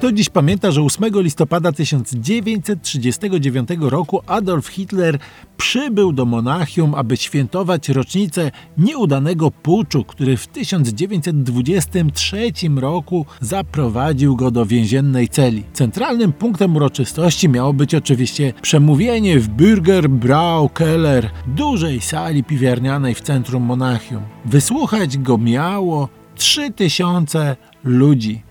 Kto dziś pamięta, że 8 listopada 1939 roku Adolf Hitler przybył do Monachium, aby świętować rocznicę nieudanego puczu, który w 1923 roku zaprowadził go do więziennej celi. Centralnym punktem uroczystości miało być oczywiście przemówienie w Bürgerbrau Keller, dużej sali piwiarnianej w centrum Monachium. Wysłuchać go miało 3000 ludzi.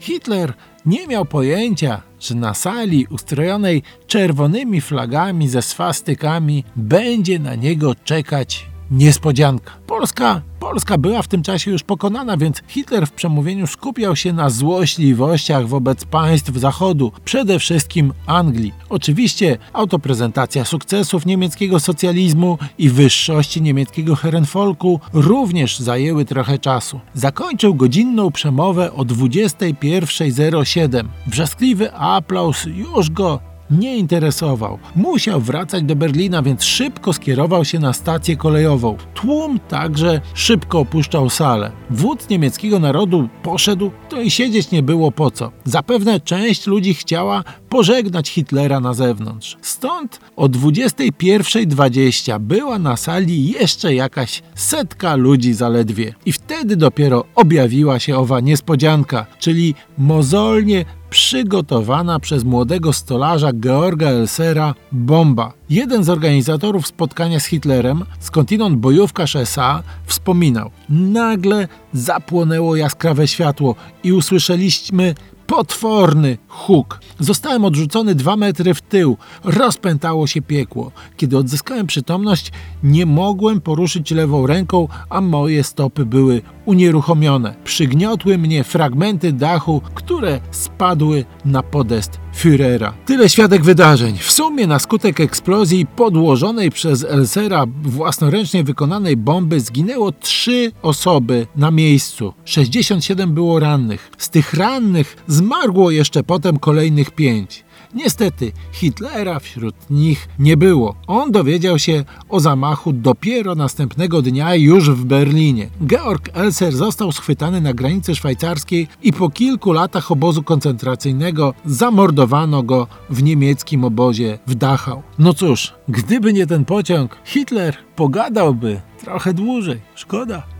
Hitler nie miał pojęcia, że na sali ustrojonej czerwonymi flagami ze swastykami będzie na niego czekać niespodzianka. Polska Polska była w tym czasie już pokonana, więc Hitler w przemówieniu skupiał się na złośliwościach wobec państw Zachodu, przede wszystkim Anglii. Oczywiście autoprezentacja sukcesów niemieckiego socjalizmu i wyższości niemieckiego Herrenfolku również zajęły trochę czasu. Zakończył godzinną przemowę o 21.07. Wrzaskliwy aplauz już go nie interesował. Musiał wracać do Berlina, więc szybko skierował się na stację kolejową. Tłum także szybko opuszczał salę. Wódz niemieckiego narodu poszedł, to i siedzieć nie było po co. Zapewne część ludzi chciała pożegnać Hitlera na zewnątrz. Stąd o 21.20 była na sali jeszcze jakaś setka ludzi zaledwie. I wtedy dopiero objawiła się owa niespodzianka, czyli mozolnie przygotowana przez młodego stolarza Georga Elsera bomba. Jeden z organizatorów spotkania z Hitlerem, skądinąd bojówkarz SA, wspominał: Nagle zapłonęło jaskrawe światło i usłyszeliśmy Potworny huk. Zostałem odrzucony dwa metry w tył. Rozpętało się piekło. Kiedy odzyskałem przytomność, nie mogłem poruszyć lewą ręką, a moje stopy były unieruchomione. Przygniotły mnie fragmenty dachu, które spadły na podest Führera. Tyle świadek wydarzeń. W sumie na skutek eksplozji podłożonej przez Elsera własnoręcznie wykonanej bomby zginęło trzy osoby na miejscu. 67 było rannych. Z tych rannych zmarło jeszcze potem kolejnych pięć. Niestety Hitlera wśród nich nie było. On dowiedział się o zamachu dopiero następnego dnia już w Berlinie. Georg Elser został schwytany na granicy szwajcarskiej i po kilku latach obozu koncentracyjnego zamordowano go w niemieckim obozie w Dachau. No cóż, gdyby nie ten pociąg, Hitler pogadałby trochę dłużej. Szkoda.